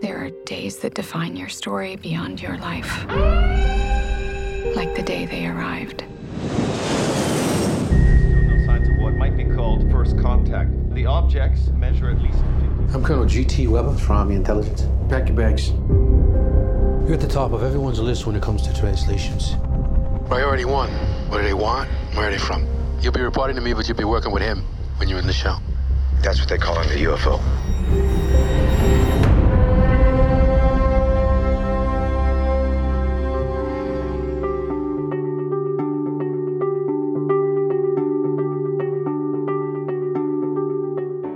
There are days that define your story beyond your life, like the day they arrived. no signs of what might be called first contact. The objects measure at least 50 I'm Colonel G.T. Weber from Army Intelligence. Pack your bags. You're at the top of everyone's list when it comes to translations. Priority one. What do they want? Where are they from? You'll be reporting to me, but you'll be working with him when you're in the show. That's what they call in the UFO.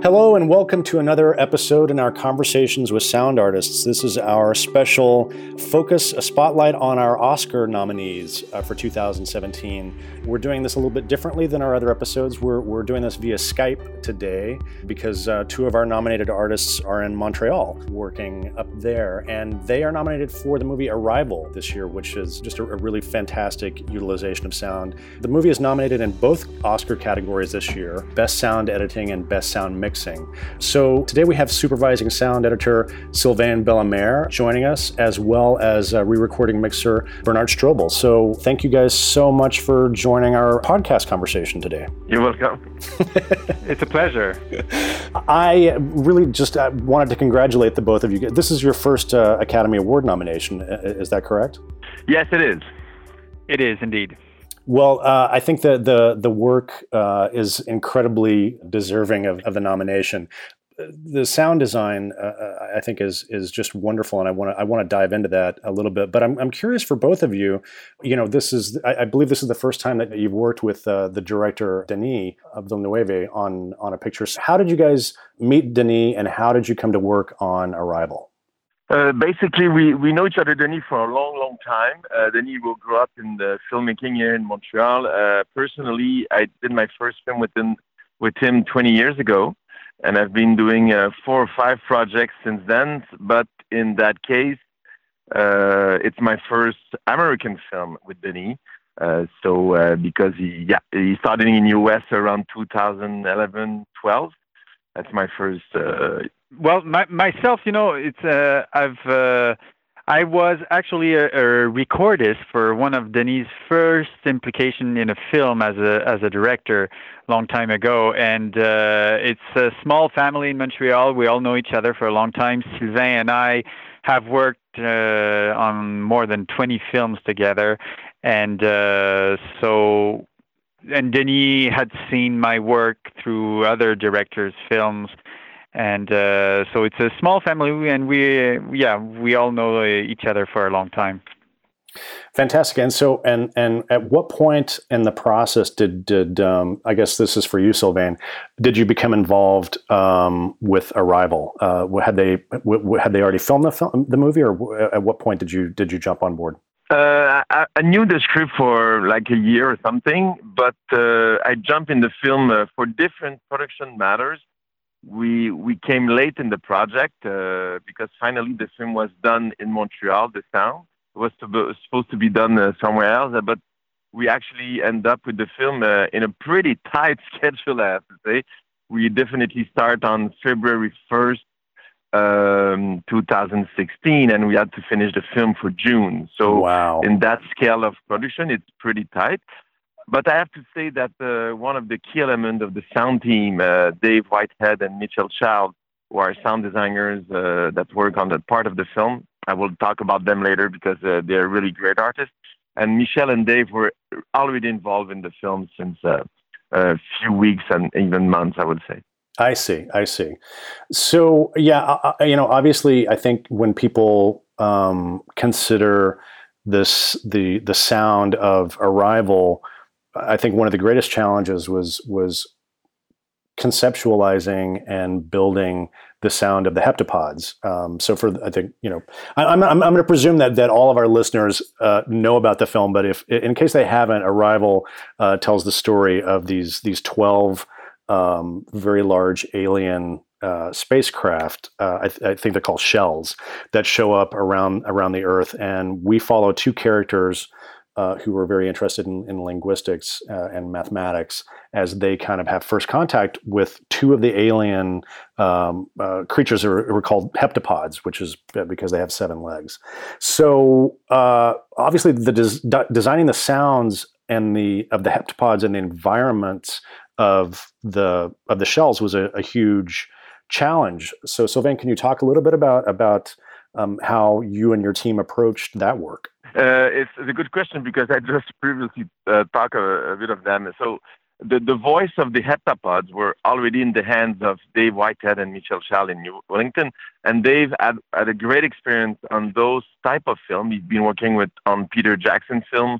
Hello, and welcome to another episode in our Conversations with Sound Artists. This is our special focus, a spotlight on our Oscar nominees uh, for 2017. We're doing this a little bit differently than our other episodes. We're, we're doing this via Skype today because uh, two of our nominated artists are in Montreal working up there, and they are nominated for the movie Arrival this year, which is just a, a really fantastic utilization of sound. The movie is nominated in both Oscar categories this year Best Sound Editing and Best Sound Mixing. So today we have supervising sound editor Sylvain Bellemare joining us, as well as uh, re recording mixer Bernard Strobel. So thank you guys so much for joining our podcast conversation today. You're welcome. it's a pleasure. I really just uh, wanted to congratulate the both of you. This is your first uh, Academy Award nomination, is that correct? Yes, it is. It is indeed. Well, uh, I think the the work uh, is incredibly deserving of, of the nomination. The sound design, uh, I think, is is just wonderful, and I want to I want to dive into that a little bit. But I'm I'm curious for both of you. You know, this is I, I believe this is the first time that you've worked with uh, the director Denis of Villeneuve on on a picture. So how did you guys meet Denis, and how did you come to work on Arrival? Uh, basically, we, we know each other, Denis, for a long, long time. Uh, Denis will grow up in the filmmaking here in Montreal. Uh, personally, I did my first film with him, with him 20 years ago, and I've been doing uh, four or five projects since then. But in that case, uh, it's my first American film with Denis. Uh, so uh, because he yeah he started in US around 2011 12 that's my first uh, well my, myself you know it's uh, i've uh, i was actually a, a recordist for one of denis first implication in a film as a as a director long time ago. And uh, it's a small family in montreal. We all know each other for a long time. Sylvain and i have worked uh, on more than 20 films together. And uh, so and Denis had seen my work through other directors' films, and uh, so it's a small family, and we, yeah, we all know each other for a long time. Fantastic. And so, and and at what point in the process did did um, I guess this is for you, Sylvain? Did you become involved um, with Arrival? Uh, had they w- had they already filmed the film, the movie, or at what point did you did you jump on board? Uh, I, I, knew the script for like a year or something, but uh, I jumped in the film uh, for different production matters. We we came late in the project uh, because finally the film was done in Montreal. The sound it was to be, supposed to be done uh, somewhere else, but we actually end up with the film uh, in a pretty tight schedule. I have to say, we definitely start on February first, um, 2016, and we had to finish the film for June. So, wow. in that scale of production, it's pretty tight. But I have to say that uh, one of the key elements of the sound team, uh, Dave Whitehead and Michelle Child, who are sound designers uh, that work on that part of the film, I will talk about them later because uh, they're really great artists. And Michelle and Dave were already involved in the film since uh, a few weeks and even months, I would say. I see. I see. So yeah, I, you know, obviously, I think when people um, consider this the the sound of Arrival, I think one of the greatest challenges was was conceptualizing and building the sound of the heptapods. Um, so for I think you know, I, I'm I'm, I'm going to presume that that all of our listeners uh, know about the film, but if in case they haven't, Arrival uh, tells the story of these these twelve um, very large alien uh, spacecraft. Uh, I, th- I, think they're called shells that show up around around the Earth, and we follow two characters uh, who are very interested in, in linguistics uh, and mathematics as they kind of have first contact with two of the alien um, uh, creatures that were, were, called heptapods, which is uh, because they have seven legs. So uh, obviously, the des- designing the sounds and the of the heptapods and the environments of the of the shells was a, a huge challenge. So Sylvain, can you talk a little bit about about um, how you and your team approached that work? Uh, it's, a good question because I just previously uh, talked a, bit of them. So the, the voice of the heptapods were already in the hands of Dave Whitehead and Michelle Child in New Wellington, and Dave had, had a great experience on those type of film. He's been working with on Peter Jackson film.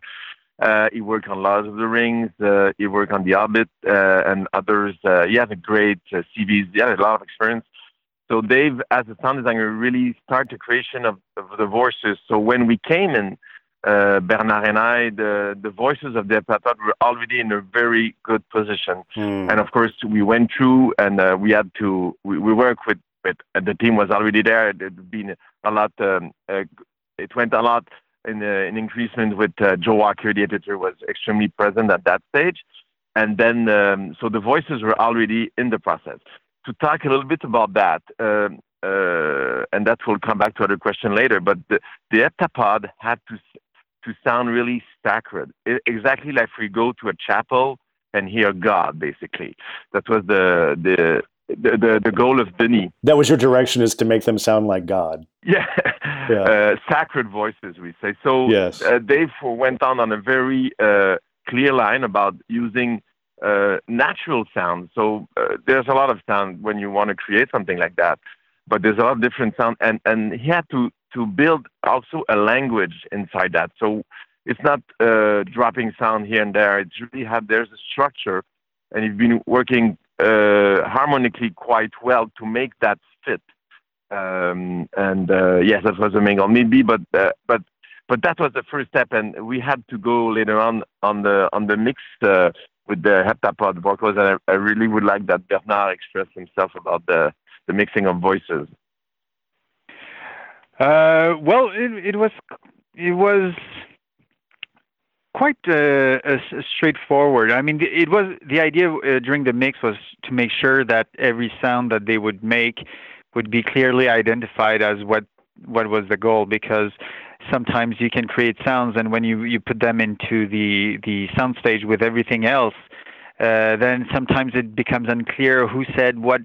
Uh, he worked on Lord of the Rings. He worked on The Hobbit and others. He has a great CV. He had a lot of experience. So Dave, as a sound designer, really started the creation of, of the voices. So when we came in, uh, Bernard and I, the, the voices of the heptapod were already in a very good position. Mm. And of course, we went through and uh, we had to, we, we worked with, with uh, the team was already there. It had been a lot, um, uh, it went a lot in, uh, in increasement with uh, Joe Walker, the editor, was extremely present at that stage. And then, um, so the voices were already in the process to talk a little bit about that, uh, uh, and that will come back to other question later. But the, the heptapod had to to sound really sacred, it, exactly like we go to a chapel and hear God. Basically, that was the the. The, the, the goal of Denis. That was your direction is to make them sound like God. Yeah, yeah. Uh, sacred voices we say. So yes. Uh, Dave went on on a very uh, clear line about using uh, natural sound. So uh, there's a lot of sound when you want to create something like that, but there's a lot of different sound, and and he had to to build also a language inside that. So it's not uh, dropping sound here and there. It's really have there's a structure, and he's been working uh, harmonically quite well to make that fit. Um, and uh, yes, that was the main goal. Maybe, but but but that was the first step, and we had to go later on on the on the mix uh, with the heptapod vocals, and I, I, really would like that Bernard express himself about the, the mixing of voices. Uh, well, it, it was it was quite uh, straightforward. I mean, it was the idea uh, during the mix was to make sure that every sound that they would make would be clearly identified as what what was the goal because sometimes you can create sounds, and when you, you put them into the the soundstage with everything else, uh, then sometimes it becomes unclear who said what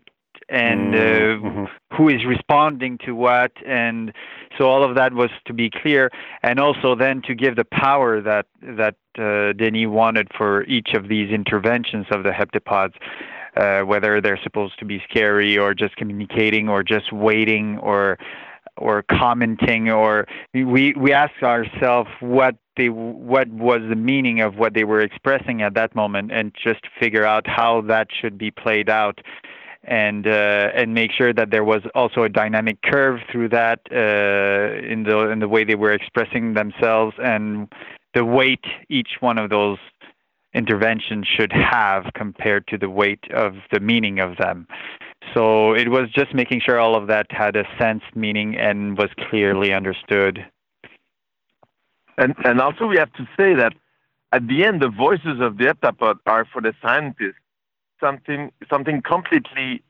and uh, mm-hmm. who is responding to what and so all of that was to be clear and also then to give the power that that uh, Denis wanted for each of these interventions of the heptapods uh, whether they're supposed to be scary or just communicating or just waiting or or commenting or we we ask ourselves what they what was the meaning of what they were expressing at that moment and just figure out how that should be played out and uh, and make sure that there was also a dynamic curve through that uh, in the in the way they were expressing themselves and the weight each one of those interventions should have compared to the weight of the meaning of them. So it was just making sure all of that had a sense, meaning, and was clearly understood. And and also we have to say that at the end, the voices of the heptapod are for the scientists something something completely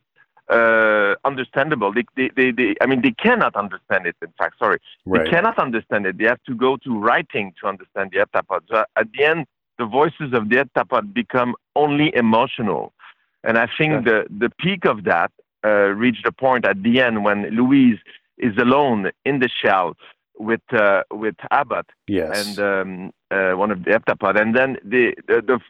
uh, understandable. They, they, they, they, I mean, they cannot understand it. In fact, sorry, right. they cannot understand it. They have to go to writing to understand the heptapod. So at the end, the voices of the heptapod become only emotional. And I think the, the peak of that uh, reached a point at the end when Louise is alone in the shell with uh, with Abbott yes. and um, uh, one of the heptapod, and then the the, the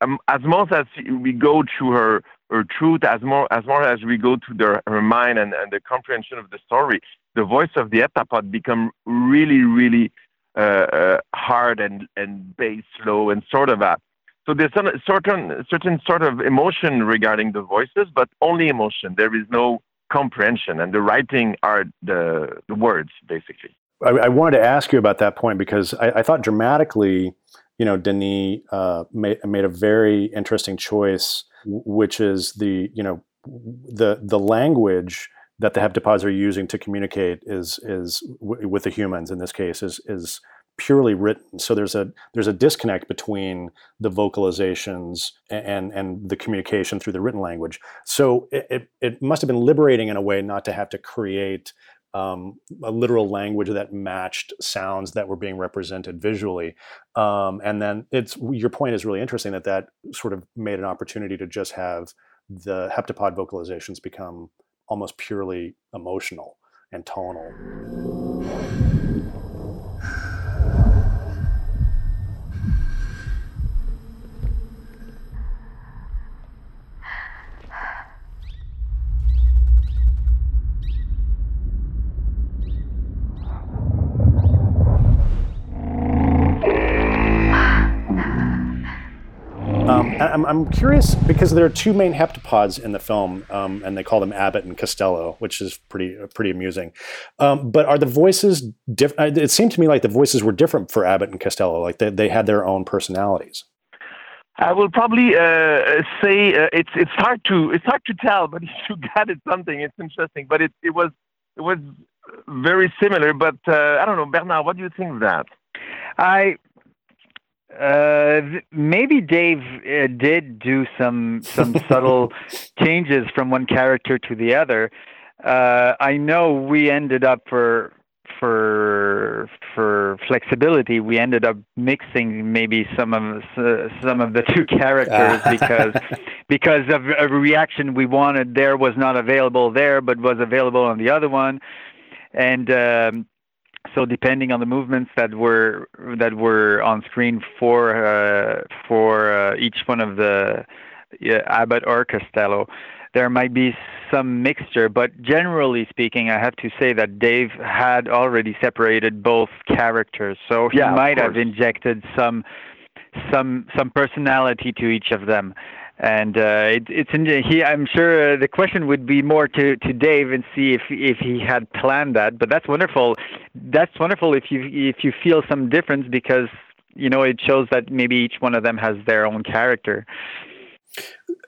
um, as much as we go through her her truth, as more as more as we go to the, her mind and, and the comprehension of the story, the voice of the heptapod become really really uh, uh, hard and and bass slow and sort of that. So there's a certain certain sort of emotion regarding the voices, but only emotion. There is no comprehension, and the writing are the the words basically. I, I wanted to ask you about that point because I, I thought dramatically, you know, Denis uh, made made a very interesting choice, which is the you know the the language that the heptapods are using to communicate is is w- with the humans in this case is is purely written. So there's a there's a disconnect between the vocalizations and and the communication through the written language. So it, it, it must have been liberating in a way not to have to create um, a literal language that matched sounds that were being represented visually. Um, and then it's your point is really interesting that that sort of made an opportunity to just have the heptapod vocalizations become almost purely emotional and tonal. I'm, I'm curious because there are two main heptapods in the film, um, and they call them Abbott and Costello, which is pretty pretty amusing. Um, but are the voices different? Uh, it seemed to me like the voices were different for Abbott and Costello, like they, they had their own personalities. I will probably uh, say uh, it's it's hard to it's hard to tell, but if you got it something, it's interesting. But it it was it was very similar. But uh, I don't know, Bernard, what do you think of that? I uh, maybe Dave uh, did do some some subtle changes from one character to the other. Uh, I know we ended up for for for flexibility. We ended up mixing maybe some of uh, some of the two characters because because of a reaction we wanted there was not available there, but was available on the other one, and. Um, so depending on the movements that were that were on screen for uh, for uh, each one of the uh, Abbott or Costello, there might be some mixture. But generally speaking, I have to say that Dave had already separated both characters, so he yeah, might have injected some some some personality to each of them and uh, it, it's he. I'm sure uh, the question would be more to, to Dave and see if if he had planned that. But that's wonderful. That's wonderful if you if you feel some difference because you know it shows that maybe each one of them has their own character.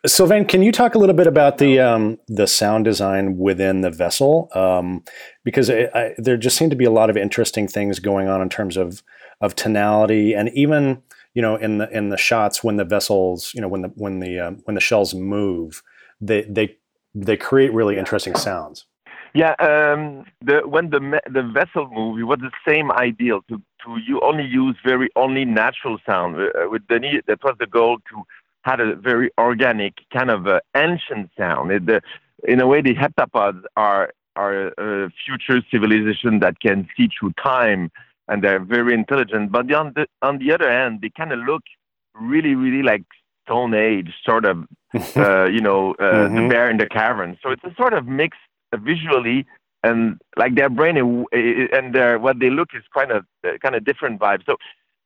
Sylvain, can you talk a little bit about the um, the sound design within the vessel? Um, because I, there just seem to be a lot of interesting things going on in terms of of tonality and even you know in the in the shots when the vessels you know when the when the um, when the shells move they they they create really interesting sounds. Yeah um, the when the the vessel moves it was the same ideal to to you only use very only natural sound. Uh, with Denis that was the goal to have a very organic kind of uh, ancient sound. It, the, in a way the heptapods are are a future civilization that can see through time and they're very intelligent. But on the on the other hand, they kind of look really, really like Stone Age, sort of, uh, you know, uh, mm-hmm. the bear in the cavern. So it's a sort of mix uh, visually, and like their brain and their what they look is kind of uh, kind of different vibe. So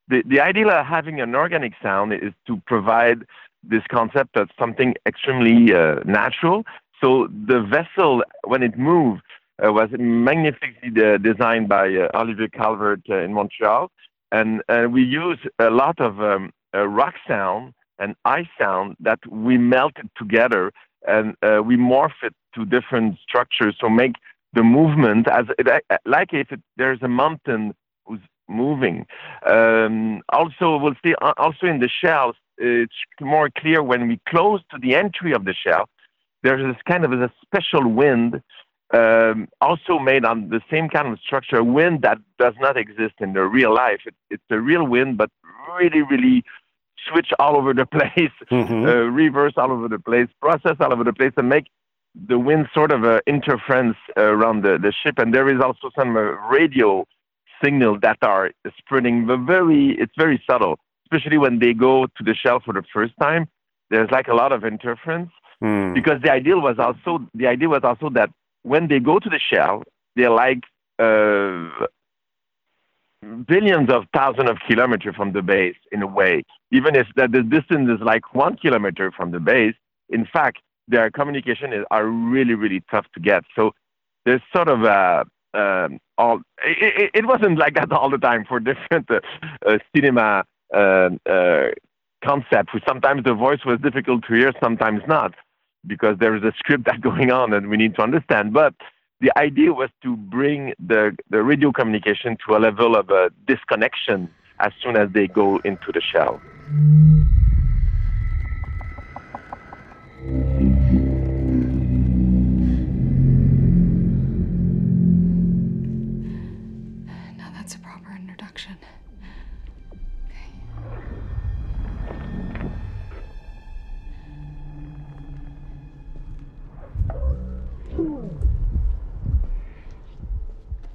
the the idea of having an organic sound is to provide this concept of something extremely uh, natural. So the vessel, when it moves, uh, was magnificently de- designed by uh, Olivier Calvert uh, in Montreal. And we use a lot of um, rock sound and ice sound that we melted together and we morph it to different structures to make the movement as like if it, there's a mountain who's moving. Um, also, we'll see also in the shells, it's more clear when we close to the entry of the shell. There's this kind of a special wind um, also made on the same kind of structure, wind that does not exist in the real life. It, it's a real wind, but really, really switch all over the place, mm-hmm. uh, reverse all over the place, process all over the place, and make the wind sort of uh, interference uh, around the, the ship. And there is also some uh, radio signal that are spreading. The very, it's very subtle, especially when they go to the shell for the first time. There's like a lot of interference. Mm. Because the idea was also the idea was also that when they go to the shell, they're like uh, billions of thousands of kilometers from the base in a way. Even if that the distance is like one kilometer from the base, in fact, their communication is, are really, really tough to get. So there's sort of a, um, all, it, it, wasn't like that all the time for different uh, uh, cinema uh, uh concepts. Sometimes the voice was difficult to hear, sometimes not because there is a script that's going on and we need to understand. But the idea was to bring the, the radio communication to a level of a disconnection as soon as they go into the shell.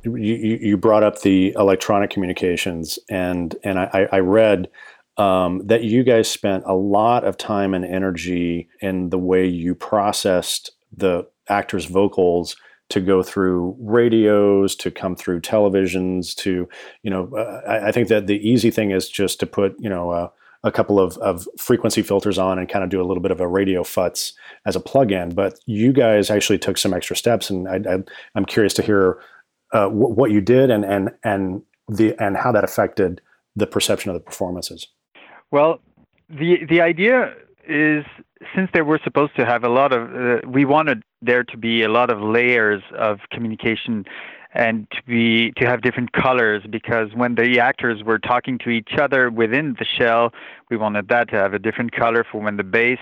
You, you, brought up the electronic communications, and and I, I read um, that you guys spent a lot of time and energy in the way you processed the actors' vocals to go through radios, to come through televisions, to you know. Uh, I, I, think that the easy thing is just to put you know. Uh, a couple of, of frequency filters on and kind of do a little bit of a radio futz as a plug-in. But you guys actually took some extra steps, and I, am curious to hear uh, w- what you did and and and the and how that affected the perception of the performances. Well, the the idea is since they were supposed to have a lot of, uh, we wanted there to be a lot of layers of communication and to be to have different colors because when the actors were talking to each other within the shell, we wanted that to have a different color for when the bass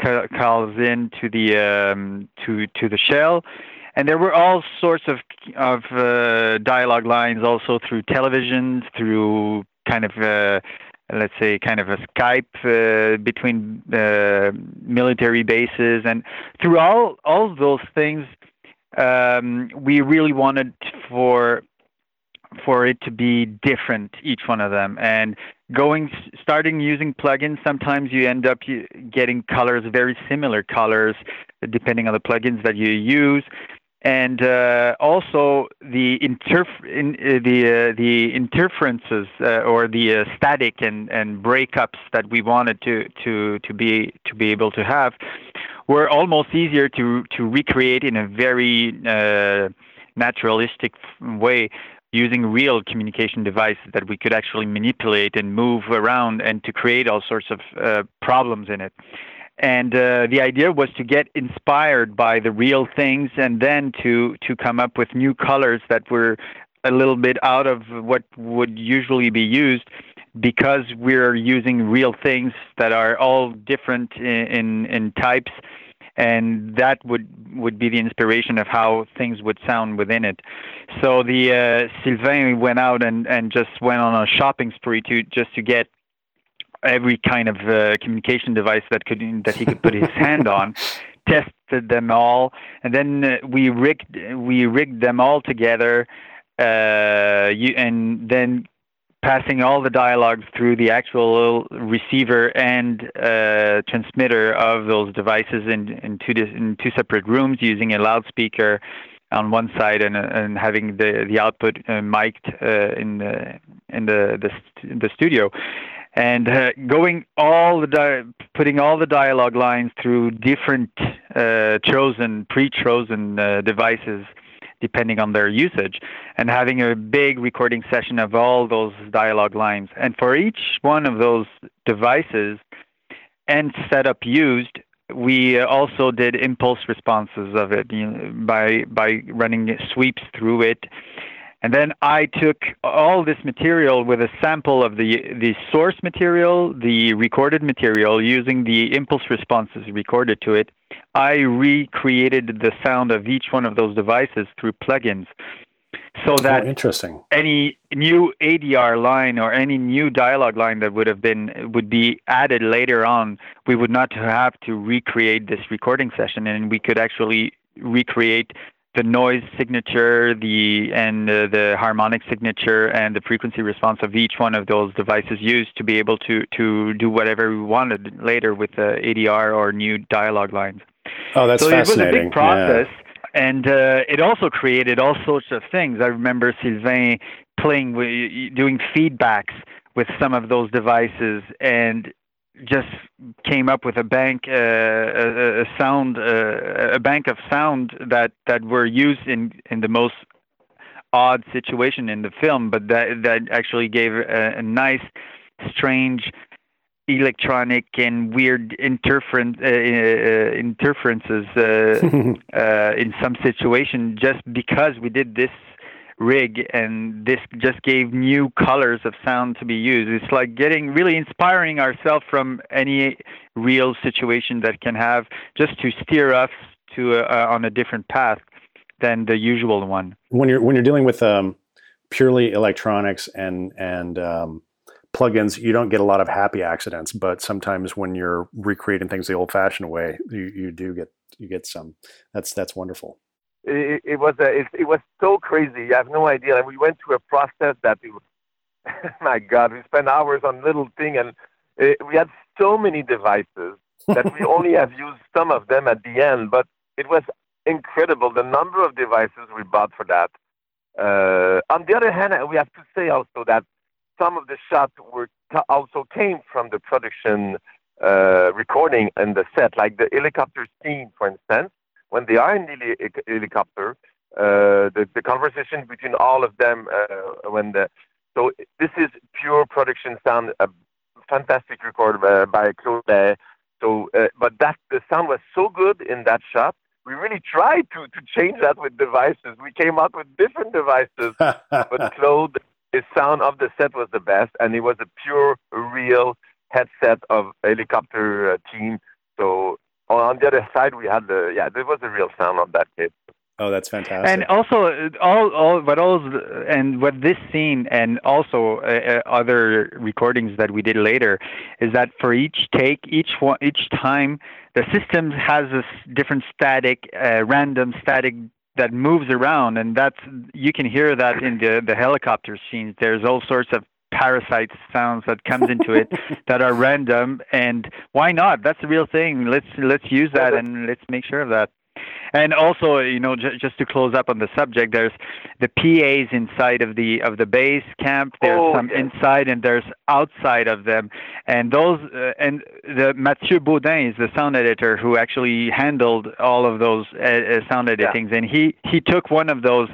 ca- calls in to the um, to to the shell. And there were all sorts of of uh, dialogue lines also through television, through kind of uh, let's say kind of a Skype uh, between uh, military bases, and through all all those things, um, we really wanted for for it to be different each one of them. And going starting using plugins sometimes you end up getting colors very similar colors depending on the plugins that you use and uh, also the interf- in, uh, the uh, the interferences uh, or the uh, static and, and breakups that we wanted to, to to be to be able to have were almost easier to to recreate in a very uh, naturalistic way using real communication devices that we could actually manipulate and move around and to create all sorts of problems in it and uh, the idea was to get inspired by the real things and then to to come up with new colors that were a little bit out of what would usually be used because we're using real things that are all different in in, in types and that would would be the inspiration of how things would sound within it. So the uh, Sylvain went out and and just went on a shopping spree to just to get every kind of uh, communication device that could that he could put his hand on, tested them all, and then uh, we rigged we rigged them all together, uh, you, and then passing all the dialogues through the actual receiver and uh, transmitter of those devices in, in two in two separate rooms using a loudspeaker on one side and and having the the output uh, mic'd uh, in the in the the, the studio and uh, going all the di- putting all the dialogue lines through different uh, chosen pre-chosen uh, devices depending on their usage and having a big recording session of all those dialogue lines. And for each one of those devices and setup used we also did impulse responses of it you know, by by running sweeps through it and then I took all this material with a sample of the, the source material, the recorded material, using the impulse responses recorded to it. I recreated the sound of each one of those devices through plugins. So that oh, interesting. any new ADR line or any new dialogue line that would have been would be added later on, we would not have to recreate this recording session, and we could actually recreate the noise signature, the and uh, the harmonic signature, and the frequency response of each one of those devices used to be able to to do whatever we wanted later with the ADR or new dialogue lines. Oh, that's so fascinating. it was a big process. Yeah. And uh, it also created all sorts of things. I remember Sylvain playing, with, doing feedbacks with some of those devices, and just came up with a bank, uh, a, a, sound, uh, a bank of sound that that were used in in the most odd situation in the film, but that that actually gave a, a nice, strange electronic and weird interference uh, uh, interferences uh, uh, in some situation just because we did this rig and this just gave new colors of sound to be used it's like getting really inspiring ourselves from any real situation that can have just to steer us to on a different path than the usual one when you're when you're dealing with um, purely electronics and and um, plugins, you don't get a lot of happy accidents, but sometimes when you're recreating things the old-fashioned way, you, you do get you get some. That's that's wonderful. It, it was a, it, it, was so crazy. I have no idea. And we went through a process that, it, my God, we spent hours on little thing, and it, we had so many devices that we only have used some of them at the end. But it was incredible the number of devices we bought for that. Uh, on the other hand, we have to say also that some of the shots were also came from the production uh, recording and the set, like the helicopter scene, for instance, when they are in the helicopter, uh, the, the conversation between all of them uh, when the so this is pure production sound, a fantastic record uh, by Claude. So, uh, but that the sound was so good in that shot. We really tried to to change that with devices. We came out with different devices, but Claude his sound of the set was the best, and it was a pure, real headset of helicopter uh, team. So on the other side, we had the yeah, there was a real sound on that kit. Oh, that's fantastic! And also, uh, all, all, but all, and what this scene, and also uh, uh, other recordings that we did later, is that for each take, each one, each time, the system has a different static, uh, random static that moves around, and that's you can hear that in the the helicopter scenes. There's all sorts of parasite sounds that comes into it that are random, and why not? That's the real thing. Let's let's use that and let's make sure of that. And also, you know, j- just to close up on the subject, there's the PAs inside of the of the base camp. There's oh, some yes. inside and there's outside of them. And those uh, and the Mathieu Baudin is the sound editor who actually handled all of those uh, uh, sound editings, yeah. and he he took one of those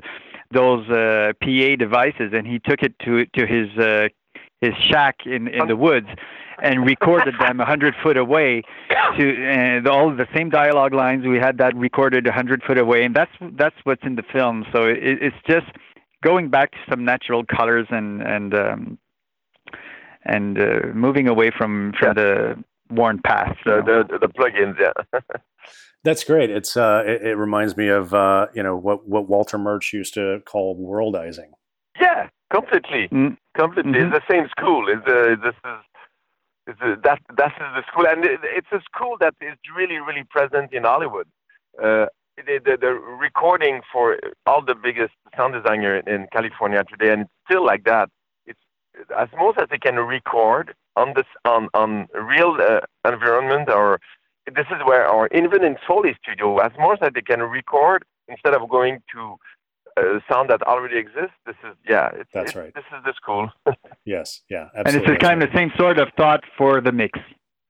those uh, PA devices and he took it to to his uh, his shack in in the woods and recorded them a hundred foot away to and all the same dialogue lines we had that recorded a hundred foot away and that's that's what's in the film. So it, it's just going back to some natural colors and and um and uh, moving away from from yeah. the worn path the, the, the plugins yeah That's great. It's uh, it, it, reminds me of uh, you know what what Walter Murch used to call worldizing. Yeah, completely, mm. completely. Mm-hmm. It's the same school. It's uh, this is it's a, that that is the school, and it, it's a school that is really really present in Hollywood. Uh, the, the, the recording for all the biggest sound designer in California today, and it's still like that. It's as most as they can record on this on on real uh, environment or this is where, or even in Foley Studio, as more that they can record instead of going to a sound that already exists. This is yeah, it's, that's it's, right. This is the school. yes, yeah, absolutely. And it's the kind of the same sort of thought for the mix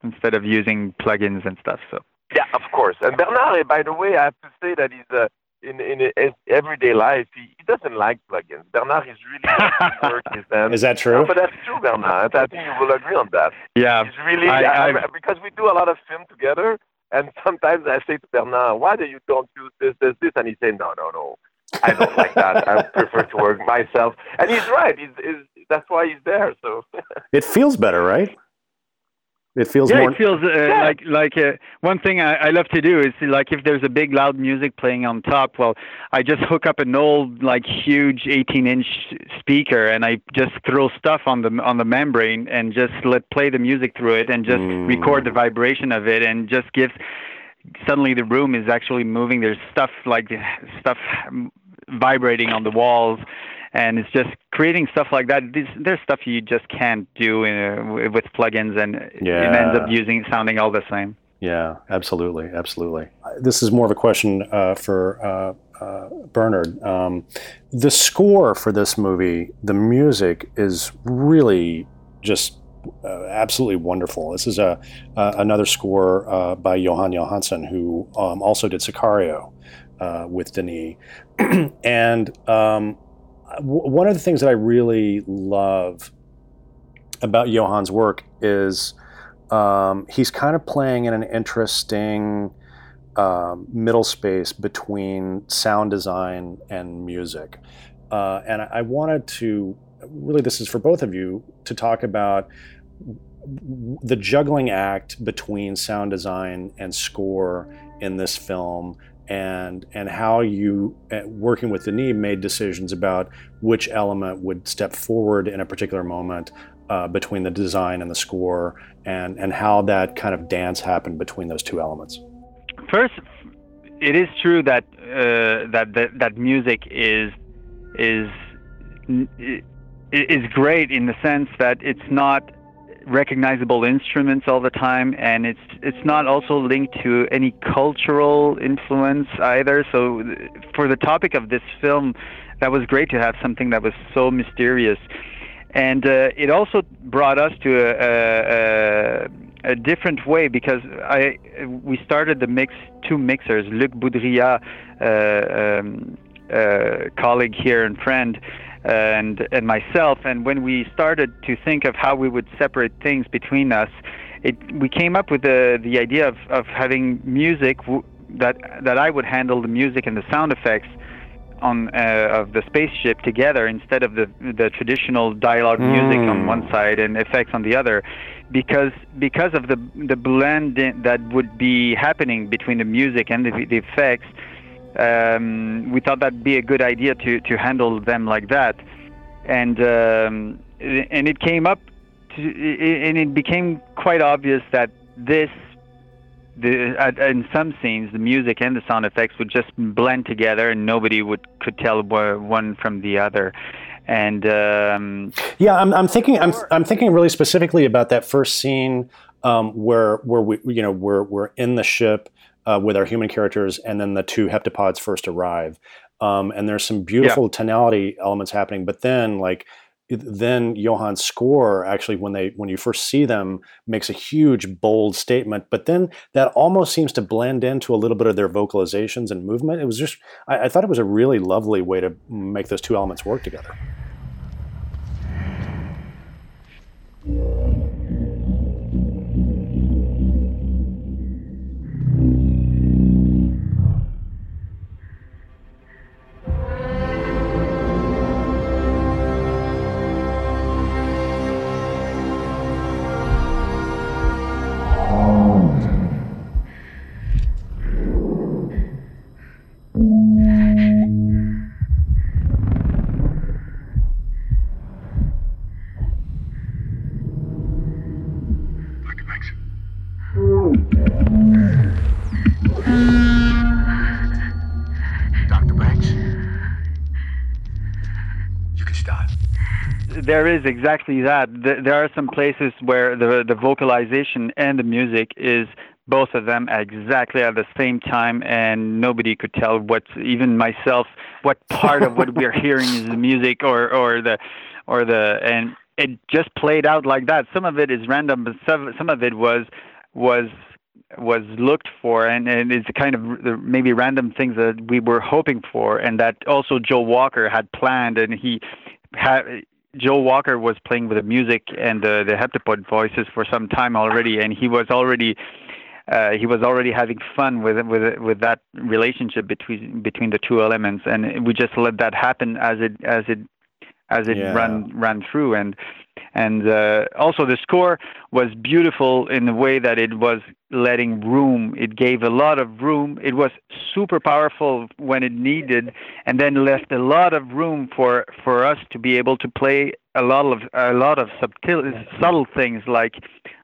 instead of using plugins and stuff. So yeah, of course. And Bernard, eh, by the way, I have to say that he's a in in his everyday life, he, he doesn't like plugins. Bernard is really work his hands. Is that true? No, but that's true, Bernard. I think you will agree on that. Yeah, he's really I, I, because we do a lot of film together, and sometimes I say to Bernard, "Why do you don't use this, this, this?" And he say, "No, no, no, I don't like that. I prefer to work myself." And he's right. He's, he's that's why he's there. So it feels better, right? It feels yeah, more... it feels uh, yeah. like like uh, one thing I, I love to do is like if there's a big loud music playing on top, well, I just hook up an old like huge 18 inch speaker and I just throw stuff on the on the membrane and just let play the music through it and just mm. record the vibration of it and just gives suddenly the room is actually moving. There's stuff like stuff vibrating on the walls and it's just creating stuff like that. This, there's stuff you just can't do in, with plugins, and yeah. it ends up using sounding all the same. Yeah, absolutely, absolutely. This is more of a question uh, for uh, uh, Bernard. Um, the score for this movie, the music is really just uh, absolutely wonderful. This is a another score uh, by Jóhann Jóhannsson, who um, also did Sicario uh, with Denis, and um, one of the things that I really love about Jóhann's work is um, he's kind of playing in an interesting um, middle space between sound design and music. Uh, and I wanted to really, this is for both of you to talk about the juggling act between sound design and score in this film and and how you uh, working with Denis made decisions about which element would step forward in a particular moment uh, between the design and the score and and how that kind of dance happened between those two elements. First it is true that uh, that, that that music is is is great in the sense that it's not recognizable instruments all the time and it's it's not also linked to any cultural influence either. So for the topic of this film that was great to have something that was so mysterious. And uh, it also brought us to a, a, a, different way because I we started the mix two mixers Luc Boudrias uh, um, uh, colleague here and friend and and myself. And when we started to think of how we would separate things between us, it we came up with the the idea of of having music w- that that I would handle the music and the sound effects on uh, of the spaceship together instead of the the traditional dialogue mm. music on one side and effects on the other because because of the the blend that would be happening between the music and the, the effects um, we thought that'd be a good idea to, to handle them like that. And, um, and it came up, to, and it became quite obvious that this, the, in some scenes, the music and the sound effects would just blend together, and nobody would could tell one from the other. And um, yeah, I'm, I'm thinking, I'm, I'm thinking really specifically about that first scene um, where where we, you know, we're we're in the ship uh, with our human characters, and then the two heptapods first arrive. Um, and there's some beautiful yeah. tonality elements happening, but then like then Jóhann's score actually when they when you first see them makes a huge bold statement, but then that almost seems to blend into a little bit of their vocalizations and movement. It was just I, I thought it was a really lovely way to make those two elements work together. There is exactly that. There are some places where the the vocalization and the music is both of them exactly at the same time, and nobody could tell what, even myself, what part of what we're hearing is the music or or the or the and it just played out like that. Some of it is random, but some some of it was was was looked for and, and it's kind of maybe random things that we were hoping for and that also Joe Walker had planned and he had Joe Walker was playing with the music and the, the heptapod voices for some time already, and he was already uh, he was already having fun with with with that relationship between between the two elements, and we just let that happen as it as it as it yeah. ran ran through, and and uh, also the score was beautiful in the way that it was letting room. It gave a lot of room. It was super powerful when it needed, and then left a lot of room for for us to be able to play a lot of a lot of subtle subtle things like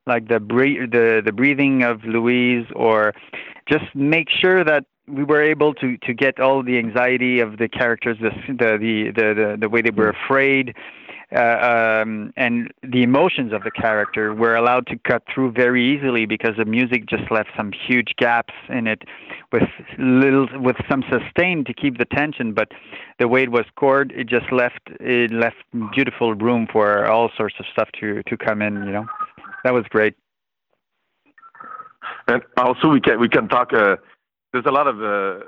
like the the the breathing of Louise, or just make sure that we were able to to get all the anxiety of the characters, the the the the, the way they were afraid uh, um, and the emotions of the character were allowed to cut through very easily because the music just left some huge gaps in it with little with some sustain to keep the tension but the way it was scored it just left it left beautiful room for all sorts of stuff to to come in you know. That was great. And also we can we can talk uh, there's a lot of uh,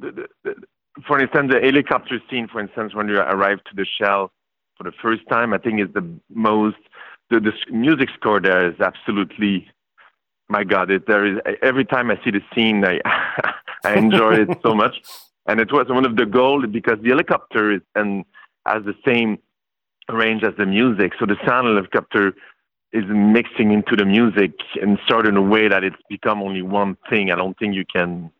the, the, the, for instance the helicopter scene for instance when you arrive to the shell for the first time. I think it's the most the, the music score there is absolutely my god it, there is every time i see the scene i i enjoy it so much and it was one of the goals because the helicopter is and has the same range as the music so the sound of the helicopter is mixing into the music and sort in a way that it's become only one thing i don't think you can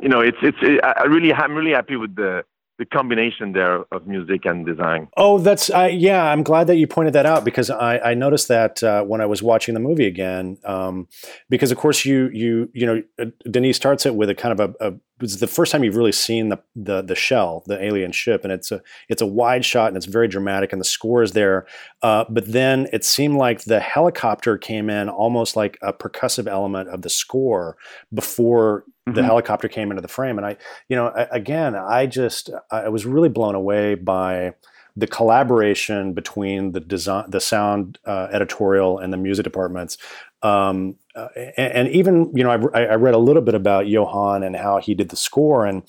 you know it's it's it, i really i'm really happy with the the combination there of music and design. Oh, that's uh, yeah. I'm glad that you pointed that out because I, I noticed that uh, when I was watching the movie again. Um, because of course you you you know uh, Denis starts it with a kind of a, a it's the first time you've really seen the, the the shell, the alien ship, and it's a it's a wide shot and it's very dramatic, and the score is there. Uh, but then it seemed like the helicopter came in almost like a percussive element of the score before mm-hmm. the helicopter came into the frame. And I, you know, I, again, I just I was really blown away by the collaboration between the design, the sound uh, editorial, and the music departments. Um, uh, and, and, even you know, I, I, read a little bit about Jóhann and how he did the score, and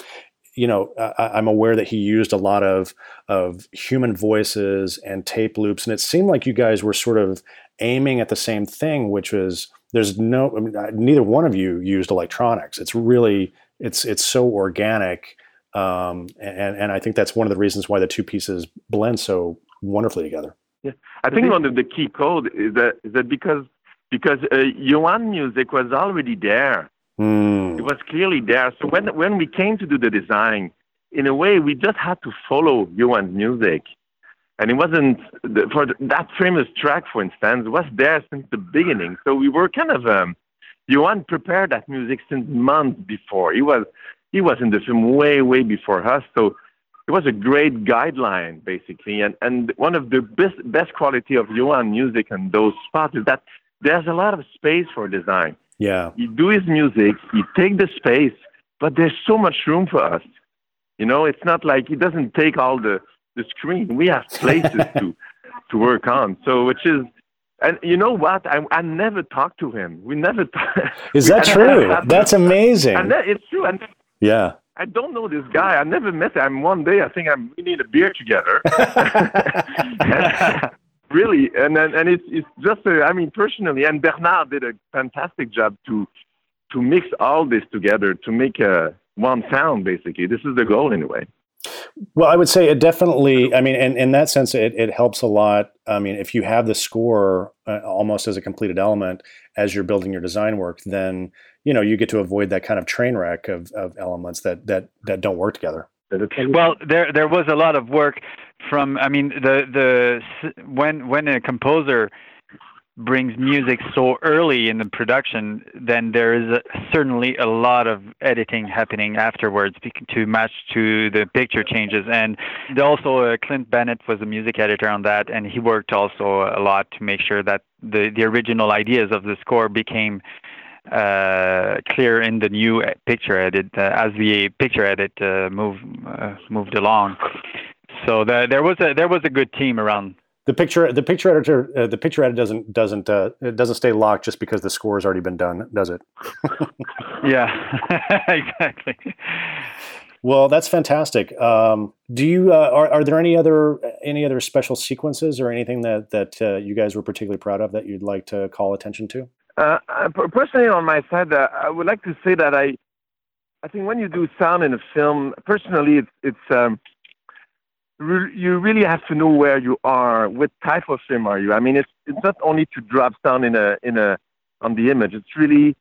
you know, I, am aware that he used a lot of of human voices and tape loops, and it seemed like you guys were sort of aiming at the same thing, which was there's no I mean, neither one of you used electronics. It's really it's it's so organic, um, and and I think that's one of the reasons why the two pieces blend so wonderfully together. Yeah, I think one of the key code is that is that because because uh, Jóhann music was already there. Mm. It was clearly there. So when when we came to do the design, in a way, we just had to follow Jóhann's music, and it wasn't the, for the, that famous track, for instance, was there since the beginning. So we were kind of um, Jóhann prepared that music since months before. He was he was in the film way way before us. So it was a great guideline basically and and one of the best best quality of Jóhann music and those spots is that there's a lot of space for design. Yeah. You do his music, you take the space, but there's so much room for us. You know, it's not like he doesn't take all the, the screen. We have places to to work on. So which is and you know what? I, I never talked to him. We never. Talk, is that true? That's amazing. And that, it's true. And yeah. I don't know this guy. I never met him. One day, I think I'm, we need a beer together. really, and and, and it's it's just a, I mean personally, and Bernard did a fantastic job to to mix all this together to make a one sound. Basically, this is the goal anyway. Well, I would say it definitely. I mean, in, in that sense, it, it helps a lot. I mean, if you have the score uh, almost as a completed element as you're building your design work, then you know you get to avoid that kind of train wreck of, of elements that that that don't work together. Well, there there was a lot of work from. I mean, the the when when a composer brings music so early in the production, then there is a, certainly a lot of editing happening afterwards to match to the picture changes. And also, uh, Clint Bennett was the music editor on that, and he worked also a lot to make sure that the the original ideas of the score became uh, clear in the new picture edit uh, as the picture edit uh, moved uh, moved along. So the, there was a there was a good team around. The picture the picture editor uh, the picture editor doesn't doesn't uh, it doesn't stay locked just because the score has already been done, does it? yeah, exactly. Well, that's fantastic. Um, do you are, are there any other any other special sequences or anything that that you guys were particularly proud of that you'd like to call attention to? Uh, personally, on my side, uh, I would like to say that I, I think when you do sound in a film, personally, it's it's um, re- you really have to know where you are. What type of film are you? I mean, it's it's not only to drop sound in a in a on the image. It's really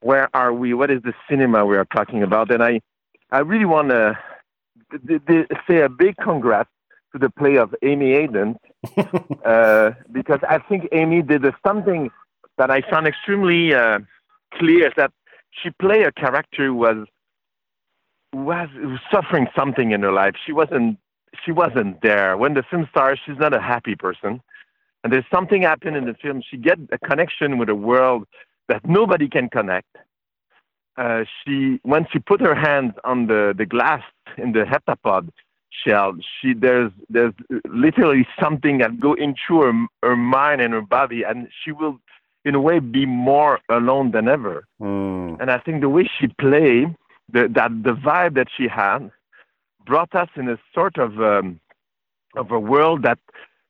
where are we? What is the cinema we are talking about? And I, I really want to say a big congrats to the play of Amy Adams uh, because I think Amy did something that I found extremely uh, clear that she played a character who was was suffering something in her life. She wasn't she wasn't there when the film starts. She's not a happy person, and there's something happened in the film. She get a connection with a world that nobody can connect. Uh, she when she put her hands on the the glass in the heptapod shell, she there's there's literally something that go into her her mind and her body, and she will in a way be more alone than ever. Mm. And I think the way she played, the, that the vibe that she had, brought us in a sort of um, of a world that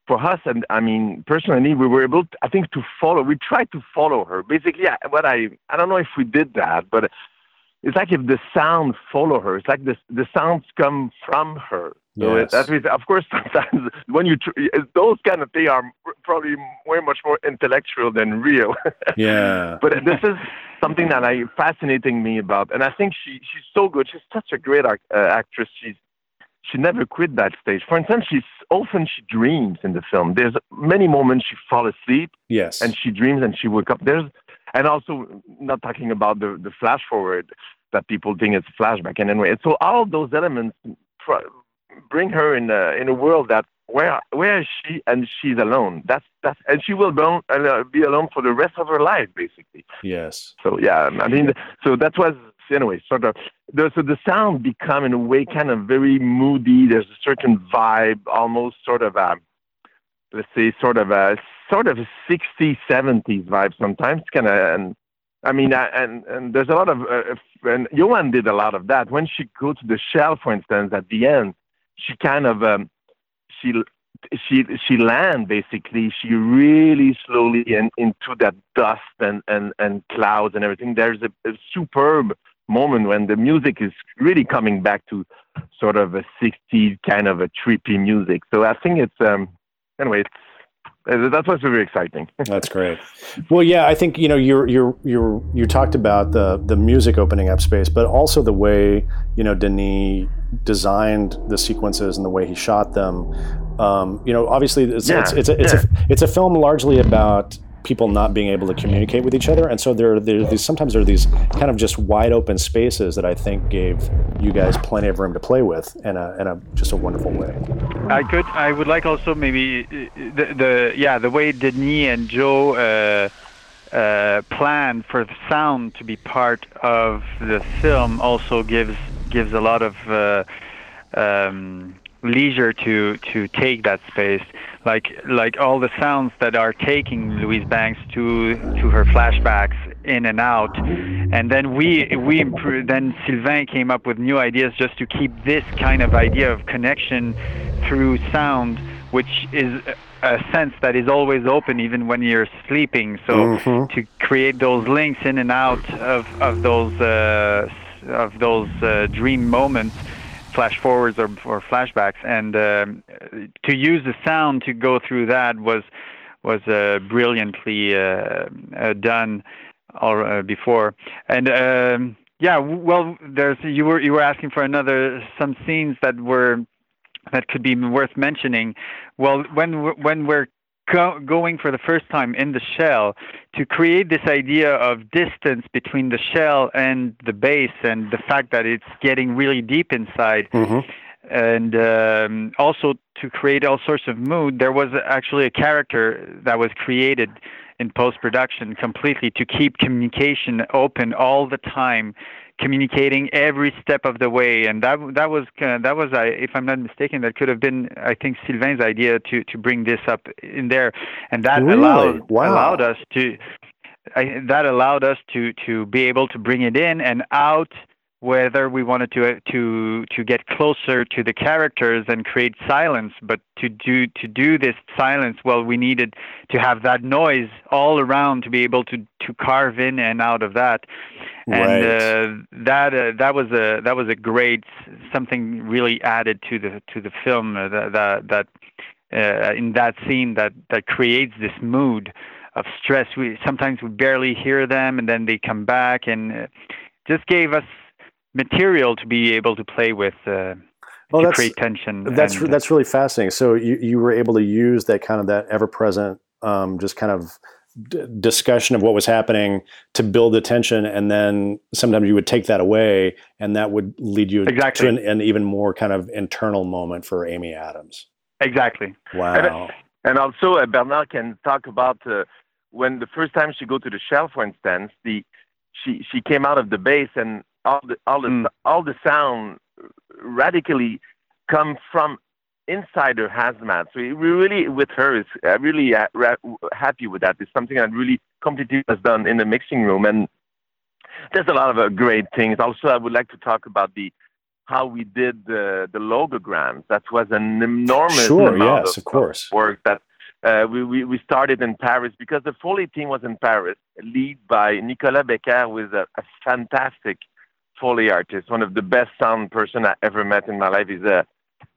for us, and I mean personally, we were able, to, I think, to follow. We tried to follow her. Basically, what I I don't know if we did that, but it's like if the sound follow her. It's like the the sounds come from her. So yes. that means, of course, sometimes when you tr- those kind of things are probably way much more intellectual than real. yeah. but this is something that I fascinating me about, and I think she she's so good. She's such a great uh, actress. She's she never quit that stage. For instance, she's often she dreams in the film. There's many moments she fall asleep. Yes. And she dreams and she wake up. There's and also not talking about the the flash forward that people think it's flashback. And anyway, so all of those elements bring her in a in a world that where where is she and she's alone. That's that's and she will be, uh, be alone for the rest of her life, basically. Yes. So yeah, I mean, so that was anyway, sort of. So the sound become in a way kind of very moody. There's a certain vibe, almost sort of a, let's say, sort of a sort of a 60s, 70s vibe. Sometimes kind of, and I mean, and and there's a lot of, uh, and Jóhann did a lot of that. When she go to the shell, for instance, at the end, she kind of um, she she she land basically she really slowly in, into that dust and, and, and clouds and everything there's a, a superb moment when the music is really coming back to sort of a 60s kind of a trippy music. So I think it's um anyway, it's uh, that's what's very exciting. That's great. Well, yeah, I think you know you you you you talked about the the music opening up space, but also the way you know Denis designed the sequences and the way he shot them. Um, you know, obviously it's yeah, it's, it's, a, it's, yeah. a, it's a film largely about people not being able to communicate with each other. And so there, there these, sometimes there are these kind of just wide open spaces that I think gave you guys plenty of room to play with in a, in a just a wonderful way. I could, I would like also maybe the, the yeah, the way Denis and Joe uh, uh, planned for the sound to be part of the film also gives gives a lot of uh, um, leisure to to take that space. Like like all the sounds that are taking Louise Banks to to her flashbacks in and out. And then we we improved, then Sylvain came up with new ideas just to keep this kind of idea of connection through sound which is a sense that is always open even when you're sleeping. So mm-hmm. to create those links in and out of of those uh, of those uh, dream moments flash forwards or, or flashbacks, and um, to use the sound to go through that was was uh, brilliantly uh, uh, done uh, before. And um, yeah, well, there's you were you were asking for another some scenes that were that could be worth mentioning. Well, when when we're go, going for the first time in the shell to create this idea of distance between the shell and the base and the fact that it's getting really deep inside. Mm-hmm. And um, also to create all sorts of mood, there was actually a character that was created in post production completely to keep communication open all the time communicating every step of the way, and that that was that was, if I'm not mistaken, that could have been, I think, Sylvain's idea to to bring this up in there, and that really? allowed wow. allowed us to. I, that allowed us to to be able to bring it in and out whether we wanted to to to get closer to the characters and create silence but to do to do this silence well we needed to have that noise all around to be able to to carve in and out of that and right. uh, that uh, that was a that was a great something really added to the to the film uh, that that, that uh, in that scene that that creates this mood of stress we sometimes we barely hear them and then they come back and uh, just gave us material to be able to play with uh, well, to create tension. That's and, that's really fascinating. So you you were able to use that kind of that ever present, um, just kind of d- discussion of what was happening to build the tension, and then sometimes you would take that away, and that would lead you exactly. to an, an even more kind of internal moment for Amy Adams. Exactly. Wow. And, and also, uh, Bernard can talk about uh, when the first time she go to the shell, for instance, the she she came out of the base and all the all the mm. all the sound radically come from inside her hazmat. So we really, with her, is uh, really uh, ra- happy with that. It's something that really completely was done in the mixing room, and there's a lot of uh, great things. Also, I would like to talk about the how we did the, the logograms. That was an enormous sure, amount yes, of, of course. work that uh, we, we, we started in Paris because the Foley team was in Paris, led by Nicolas Becker, who is a, a fantastic Foley artist, one of the best sound person I ever met in my life. He's a,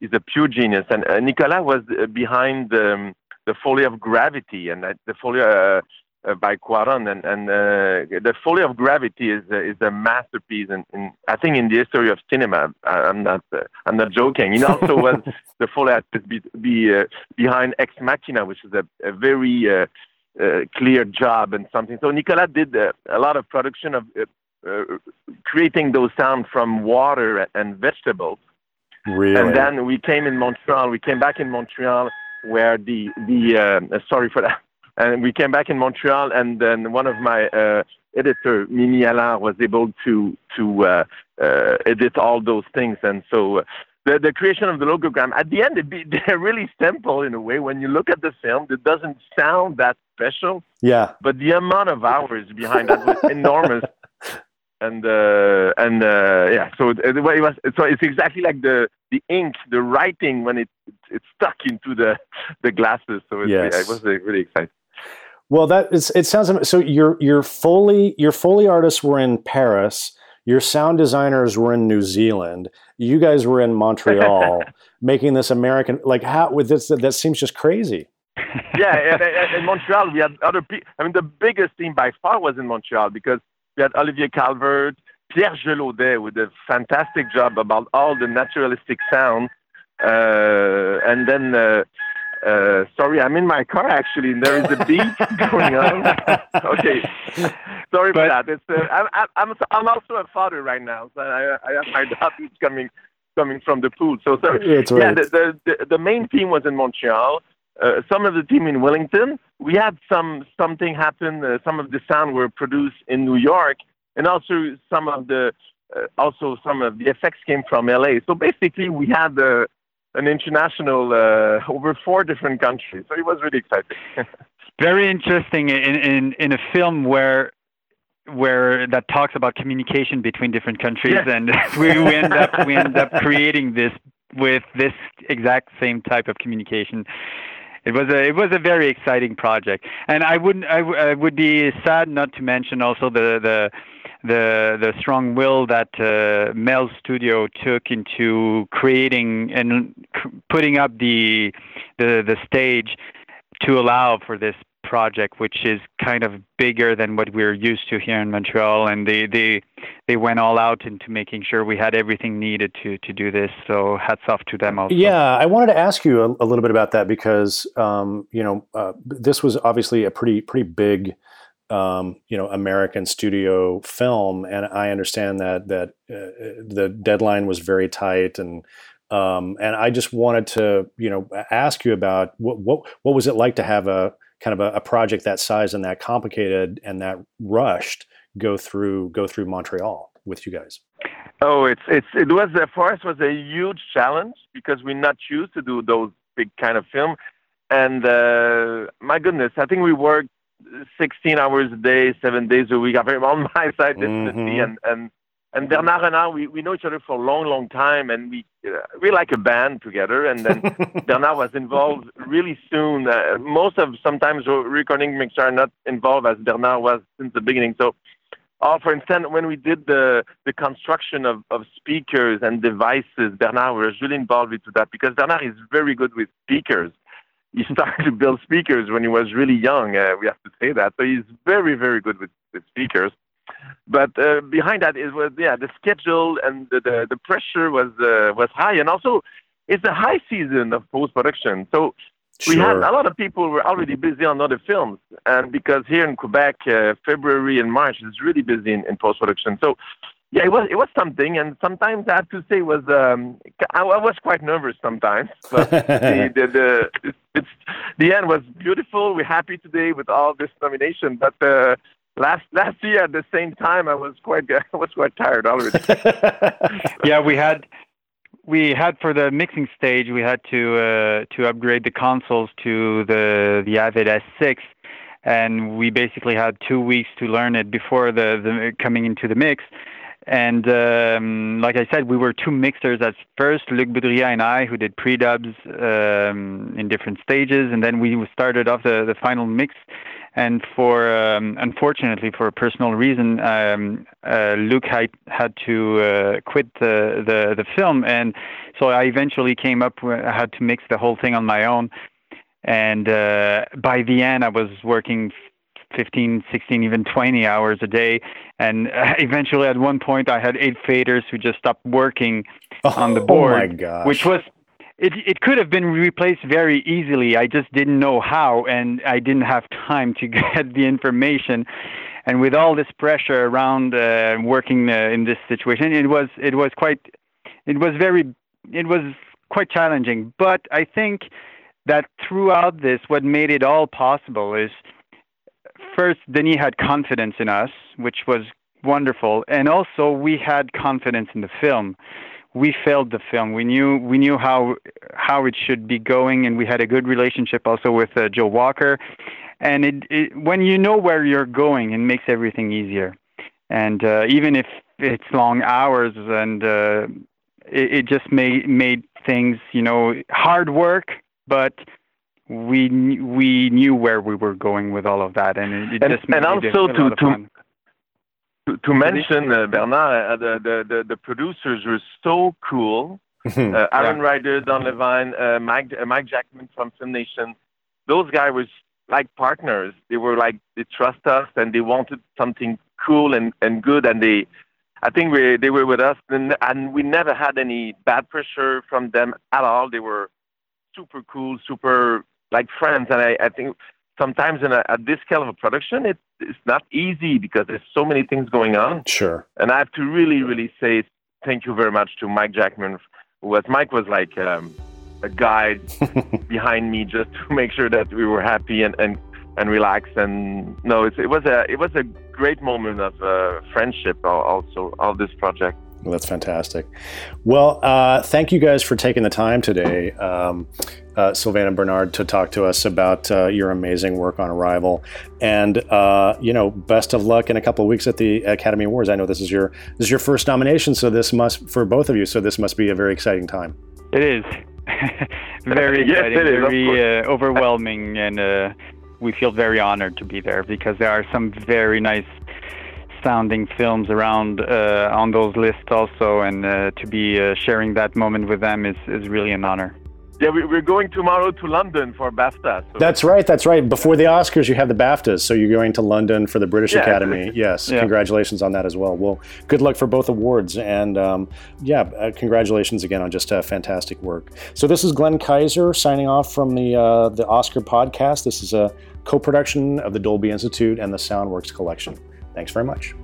he's a pure genius. And uh, Nicolas was uh, behind um, the Foley of Gravity and the Foley uh, uh, by Cuaron, and, and uh, the Foley of Gravity is uh, is a masterpiece, in, in I think in the history of cinema. I, I'm not uh, I'm not joking. He also was the Foley artist be, be uh, behind Ex Machina, which is a, a very uh, uh, clear job and something. So Nicolas did uh, a lot of production of uh, uh, creating those sounds from water and vegetables. Really? And then we came in Montreal. We came back in Montreal where the the uh, sorry for that. And we came back in Montreal, and then one of my uh, editor, Mimi Allard, was able to to uh, uh, edit all those things. And so uh, the the creation of the logogram at the end, it be, they're really simple in a way. When you look at the film, it doesn't sound that special, yeah. but the amount of hours behind that was enormous. And uh, and uh, yeah, so it, it was so it's exactly like the the ink, the writing when it it, stuck into the the glasses. So it, Yes. it was uh, really exciting. Well, that is, it sounds so. Your your Foley your Foley artists were in Paris. Your sound designers were in New Zealand. You guys were in Montreal, making this American like how with this that seems just crazy. yeah, and, and in Montreal we had other people. I mean, the biggest team by far was in Montreal because we had Olivier Calvert, Pierre Gelaudet with a fantastic job about all the naturalistic sound, uh, and then. Uh, uh, sorry, I'm in my car actually, and there is a beat going on. okay, sorry But- for that. It's uh, I'm, I'm I'm also a father right now, so I I have my daughters coming coming from the pool. So sorry. Yeah, right. the, the the the main team was in Montreal. Uh, some of the team in Wellington. We had some something happen. Uh, some of the sound were produced in New York, and also some of the uh, also some of the effects came from LA. So basically, we had uh, an international uh, over four different countries. So it was really exciting. very interesting in, in, in a film where where that talks about communication between different countries Yes. and we, we end up we end up creating this with this exact same type of communication it was a it was a very exciting project. And i wouldn't i, w- I would be sad not to mention also the the the the strong will that uh, Mel Studio took into creating and c- putting up the the the stage to allow for this project, which is kind of bigger than what we're used to here in Montreal. And they they they went all out into making sure we had everything needed to to do this. So hats off to them also. Yeah, I wanted to ask you a, a little bit about that because um, you know uh, this was obviously a pretty pretty big um, you know American studio film, and I understand that that uh, the deadline was very tight, and um, and I just wanted to you know ask you about what what what was it like to have a kind of a, a project that size and that complicated and that rushed go through go through Montreal with you guys. Oh, it's it's it was uh, for us was a huge challenge because we're not used to do those big kind of film, and uh, my goodness, I think we worked 16 hours a day, seven days a week. I'm on my side, definitely, Mhm. and and and Bernard and I, we, we know each other for a long, long time, and we uh, we like a band together. And then Bernard was involved really soon. Uh, most of sometimes recording mix are not involved as Bernard was since the beginning. So uh, for instance, when we did the the construction of, of speakers and devices, Bernard was really involved into that because Bernard is very good with speakers. He started to build speakers when he was really young. Uh, we have to say that. So he's very, very good with, with speakers. But uh, behind that, it was yeah, the schedule and the the, the pressure was uh, was high, and also it's a high season of post production. So we had a lot of people were already busy on other films, and because here in Quebec, uh, February and March is really busy in, in post production. So yeah, it was it was something, and sometimes I have to say was um, I, I was quite nervous sometimes, but the the, the it's, it's the end was beautiful. We're happy today with all this nomination, but. Uh, Last last year at the same time, I was quite I was quite tired already. yeah, we had we had for the mixing stage we had to uh, to upgrade the consoles to the the Avid S6, and we basically had two weeks to learn it before the, the coming into the mix. And um, like I said, we were two mixers at first, Luc Boudrias and I, who did pre-dubs um, in different stages, and then we started off the, the final mix. And for um, unfortunately, for a personal reason, um, uh, Luc had, had to uh, quit the, the the film, and so I eventually came up. I had to mix the whole thing on my own, and uh, by the end, I was working 15, 16, even 20 hours a day. And eventually, at one point, I had eight faders who just stopped working oh, on the board, oh which was it. It could have been replaced very easily. I just didn't know how, and I didn't have time to get the information. And with all this pressure around uh, working uh, in this situation, it was it was quite it was very it was quite challenging. But I think that throughout this, what made it all possible is first, Denis had confidence in us, which was wonderful, and also we had confidence in the film. We failed the film. We knew we knew how how it should be going, and we had a good relationship also with uh, Joe Walker. And it, it, when you know where you're going, it makes everything easier. And uh, even if it's long hours, and uh, it, it just made made things, you know, hard work, but we we knew where we were going with all of that, and it, it and, just made and also to to, to mention uh, Bernard, uh, the, the, the the producers were so cool. uh, Aaron yeah. Ryder, Dan Levine, uh, Mike uh, Mike Jackman from Film Nation. Those guys were like partners. They were like they trust us and they wanted something cool and, and good and they I think we they were with us and, and we never had any bad pressure from them at all. They were super cool, super like friends. And I, I think sometimes in a, at this scale of a production, it, it's not easy because there's so many things going on. Sure. And I have to really, really say thank you very much to Mike Jackman. Who was Mike was like um, a guide behind me just to make sure that we were happy and and, and relaxed. And no, it, it was a it was a great moment of uh, friendship. Also, of this project. Well, that's fantastic. Well, uh, thank you guys for taking the time today, um, uh, Sylvain and Bernard, to talk to us about uh, your amazing work on Arrival. And uh, you know, best of luck in a couple of weeks at the Academy Awards. I know this is your this is your first nomination, so this must for both of you. So this must be a very exciting time. It is very yes, exciting, is, very uh, overwhelming, and uh, we feel very honored to be there because there are some very nice sounding films around uh, on those lists also, and uh, to be uh, sharing that moment with them is, is really an honor. Yeah, we're going tomorrow to London for BAFTA. So. That's right. That's right. Before the Oscars, you have the BAFTAs, so you're going to London for the British yeah, Academy. Yes, yeah. congratulations on that as well. Well, good luck for both awards, and um, yeah, uh, congratulations again on just uh, fantastic work. So this is Glenn Kiser signing off from the uh, the Oscar podcast. This is a co-production of the Dolby Institute and the Soundworks Collection. Thanks very much.